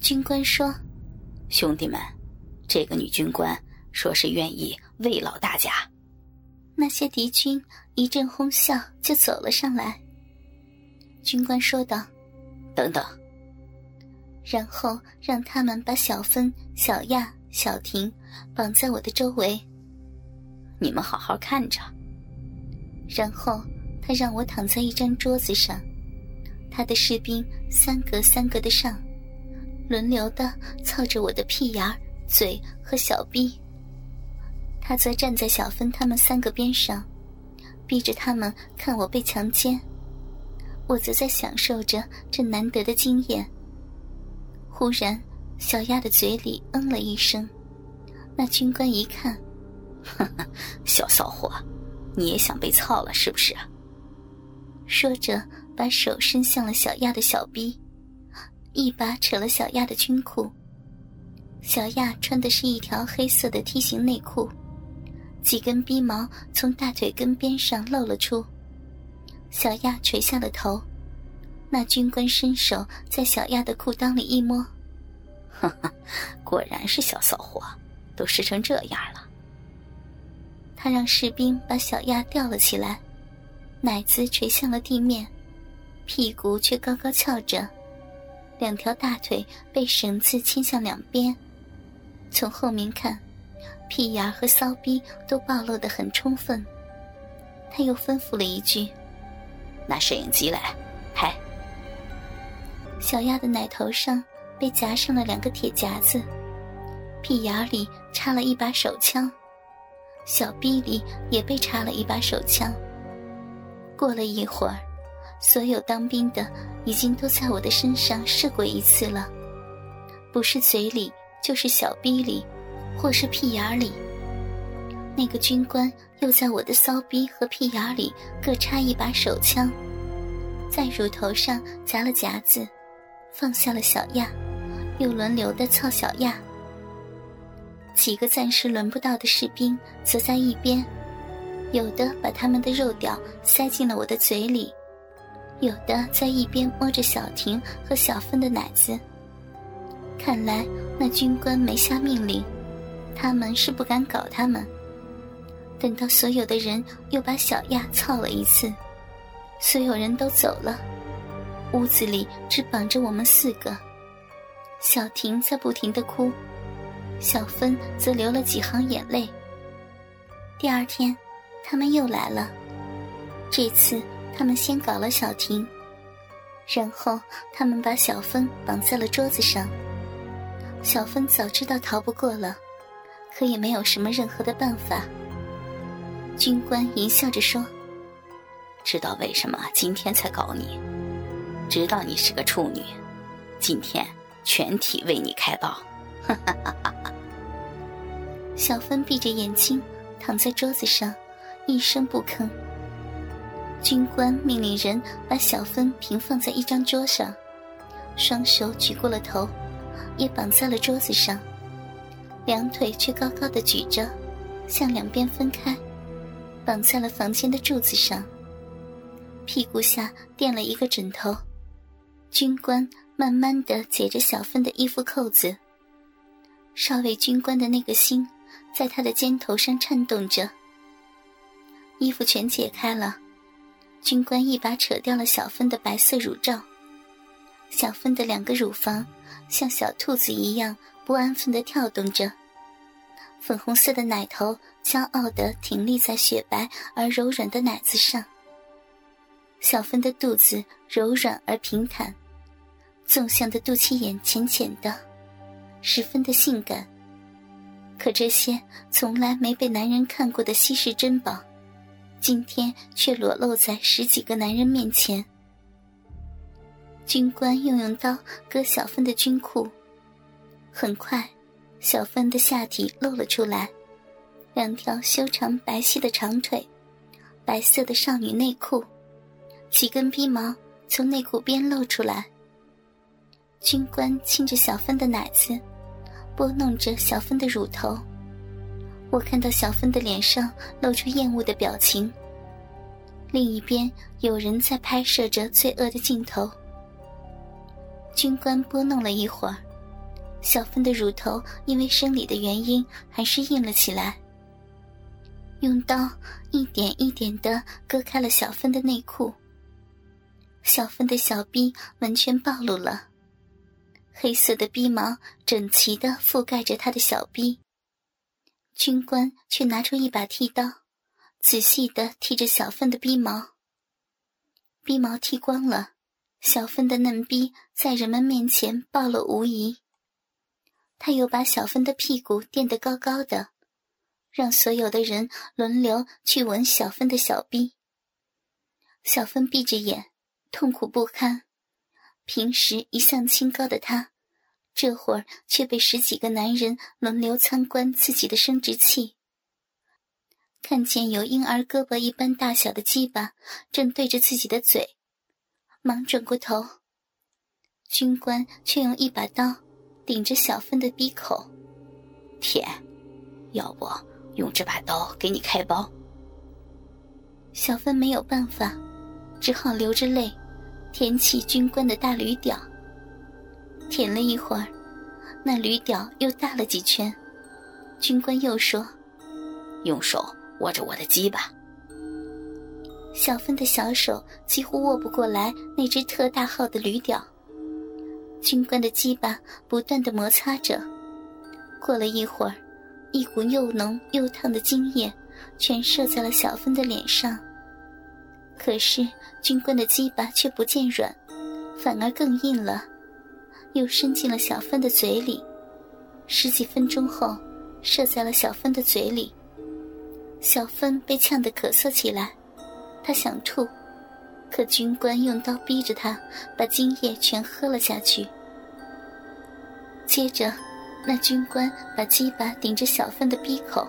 军官说：“兄弟们，这个女军官说是愿意慰劳大家。”那些敌军一阵哄笑，就走了上来。军官说道：“等等。”然后让他们把小芬、小亚、小婷绑在我的周围。你们好好看着。然后他让我躺在一张桌子上，他的士兵三格三格的上，轮流的操着我的屁眼、嘴和小臂。他则站在小芬他们三个边上，逼着他们看我被强奸。我则在享受着这难得的经验。忽然，小鸭的嘴里嗯了一声。那军官一看，呵呵，小骚货，你也想被操了是不是？说着，把手伸向了小鸭的小臂，一把扯了小亚的军裤。小亚穿的是一条黑色的梯形内裤。几根逼毛从大腿根边上露了出，小亚垂下了头。那军官伸手在小亚的裤裆里一摸，哈哈，果然是小骚货，都湿成这样了。他让士兵把小亚吊了起来，奶子垂向了地面，屁股却高高翘着，两条大腿被绳子牵向两边，从后面看。屁眼和骚逼都暴露的很充分。他又吩咐了一句：“拿摄影机来，拍。”小鸭的奶头上被夹上了两个铁夹子，屁眼里插了一把手枪，小逼里也被插了一把手枪。过了一会儿，所有当兵的已经都在我的身上试过一次了，不是嘴里就是小逼里。或是屁眼里，那个军官又在我的骚逼和屁眼里各插一把手枪，在乳头上夹了夹子，放下了小亚，又轮流的操小亚。几个暂时轮不到的士兵则在一边，有的把他们的肉屌塞进了我的嘴里，有的在一边摸着小婷和小芬的奶子。看来那军官没下命令。他们是不敢搞他们。等到所有的人又把小亚操了一次，所有人都走了，屋子里只绑着我们四个。小婷在不停的哭，小芬则流了几行眼泪。第二天，他们又来了，这次他们先搞了小婷，然后他们把小芬绑在了桌子上。小芬早知道逃不过了。可也没有什么任何的办法。军官淫笑着说：“知道为什么今天才搞你？知道你是个处女，今天全体为你开刀。”哈哈哈哈哈。小芬闭着眼睛躺在桌子上，一声不吭。军官命令人把小芬平放在一张桌上，双手举过了头，也绑在了桌子上。两腿却高高的举着，向两边分开，绑在了房间的柱子上。屁股下垫了一个枕头。军官慢慢的解着小芬的衣服扣子。少尉军官的那个心，在他的肩头上颤动着。衣服全解开了，军官一把扯掉了小芬的白色乳罩。小芬的两个乳房像小兔子一样不安分地跳动着，粉红色的奶头骄傲地挺立在雪白而柔软的奶子上。小芬的肚子柔软而平坦，纵向的肚脐眼浅浅的，十分的性感。可这些从来没被男人看过的稀世珍宝，今天却裸露在十几个男人面前。军官又用刀割小芬的军裤，很快，小芬的下体露了出来，两条修长白皙的长腿，白色的少女内裤，几根逼毛从内裤边露出来。军官亲着小芬的奶子，拨弄着小芬的乳头，我看到小芬的脸上露出厌恶的表情。另一边有人在拍摄着罪恶的镜头。军官拨弄了一会儿，小芬的乳头因为生理的原因还是硬了起来。用刀一点一点的割开了小芬的内裤。小芬的小臂完全暴露了，黑色的逼毛整齐的覆盖着她的小臂。军官却拿出一把剃刀，仔细的剃着小芬的逼毛。逼毛剃光了，小芬的嫩逼在人们面前暴露无遗。他又把小芬的屁股垫得高高的，让所有的人轮流去闻小芬的小逼。小芬闭着眼。痛苦不堪，平时一向清高的她，这会儿却被十几个男人轮流参观自己的生殖器。看见有婴儿胳膊一般大小的鸡巴正对着自己的嘴，忙转过头。军官却用一把刀顶着小芬的鼻口，舔，要不用这把刀给你开包。小芬没有办法。只好流着泪，舔起军官的大驴屌。舔了一会儿，那驴屌又大了几圈。军官又说：“用手握着我的鸡巴。”小芬的小手几乎握不过来那只特大号的驴屌。军官的鸡巴不断的摩擦着。过了一会儿，一股又浓又烫的精液全射在了小芬的脸上。可是军官的鸡巴却不见软，反而更硬了，又伸进了小芬的嘴里。十几分钟后，射在了小芬的嘴里。小芬被呛得咳嗽起来，她想吐，可军官用刀逼着她把精液全喝了下去。接着，那军官把鸡巴顶着小芬的鼻口。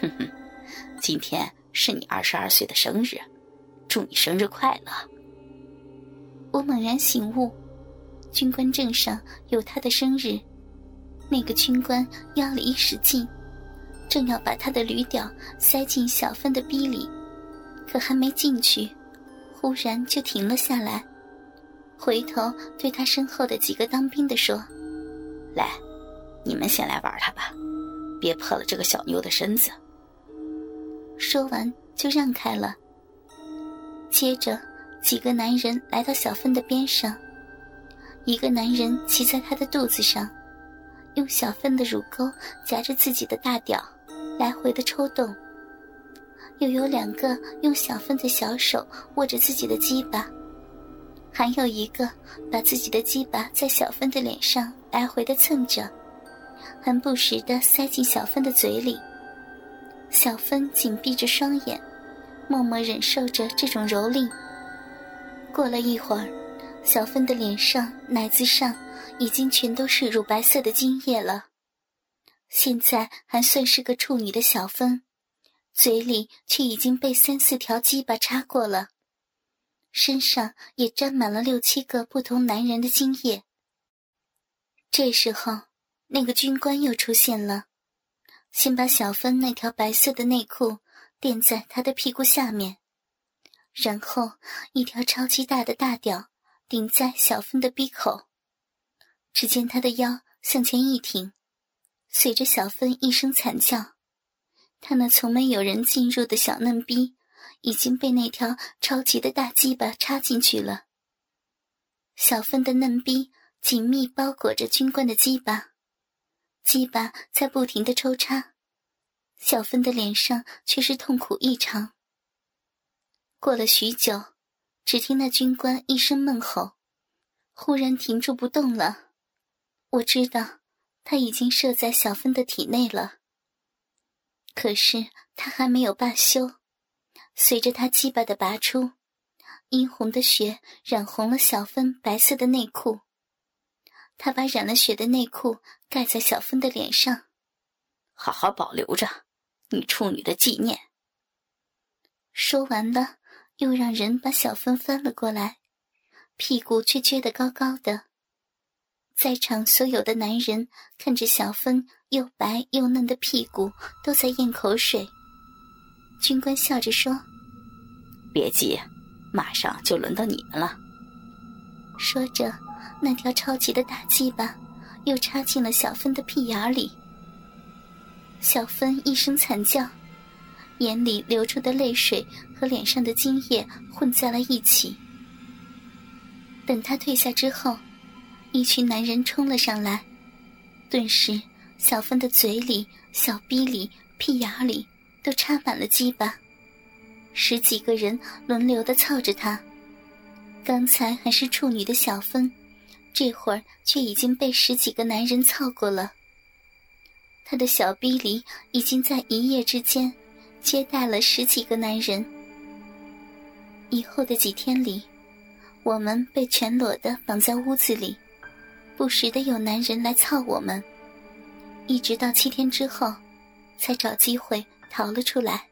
哼哼，今天是你二十二岁的生日。祝你生日快乐！我猛然醒悟，军官证上有他的生日。那个军官腰里一使劲，正要把他的驴屌塞进小芬的逼里，可还没进去，忽然就停了下来，回头对他身后的几个当兵的说：“来，你们先来玩他吧，别破了这个小妞的身子。”说完就让开了。接着，几个男人来到小芬的边上，一个男人骑在她的肚子上，用小芬的乳沟夹着自己的大屌，来回的抽动；又有两个用小芬的小手握着自己的鸡巴，还有一个把自己的鸡巴在小芬的脸上来回的蹭着，还不时的塞进小芬的嘴里。小芬紧闭着双眼。默默忍受着这种蹂躏。过了一会儿，小芬的脸上、奶子上已经全都是乳白色的精液了。现在还算是个处女的小芬，嘴里却已经被三四条鸡巴插过了，身上也沾满了六七个不同男人的精液。这时候，那个军官又出现了，先把小芬那条白色的内裤。垫在他的屁股下面，然后一条超级大的大屌顶在小芬的鼻口。只见他的腰向前一挺，随着小芬一声惨叫，他那从没有人进入的小嫩逼已经被那条超级的大鸡巴插进去了。小芬的嫩逼紧密包裹着军官的鸡巴，鸡巴在不停的抽插。小芬的脸上却是痛苦异常。过了许久，只听那军官一声闷吼，忽然停住不动了。我知道他已经射在小芬的体内了。可是他还没有罢休，随着他鸡巴的拔出，殷红的血染红了小芬白色的内裤。他把染了血的内裤盖在小芬的脸上，好好保留着。你处女的纪念。说完了，又让人把小芬翻了过来，屁股却撅得高高的。在场所有的男人看着小芬又白又嫩的屁股，都在咽口水。军官笑着说：“别急，马上就轮到你们了。”说着，那条超级的大鸡巴又插进了小芬的屁眼里。小芬一声惨叫，眼里流出的泪水和脸上的精液混在了一起。等他退下之后，一群男人冲了上来，顿时，小芬的嘴里、小逼里、屁眼里都插满了鸡巴。十几个人轮流的操着她。刚才还是处女的小芬，这会儿却已经被十几个男人操过了。他的小逼里已经在一夜之间接待了十几个男人。以后的几天里。我们被全裸的绑在屋子里，不时的有男人来操我们，一直到七天之后，才找机会逃了出来。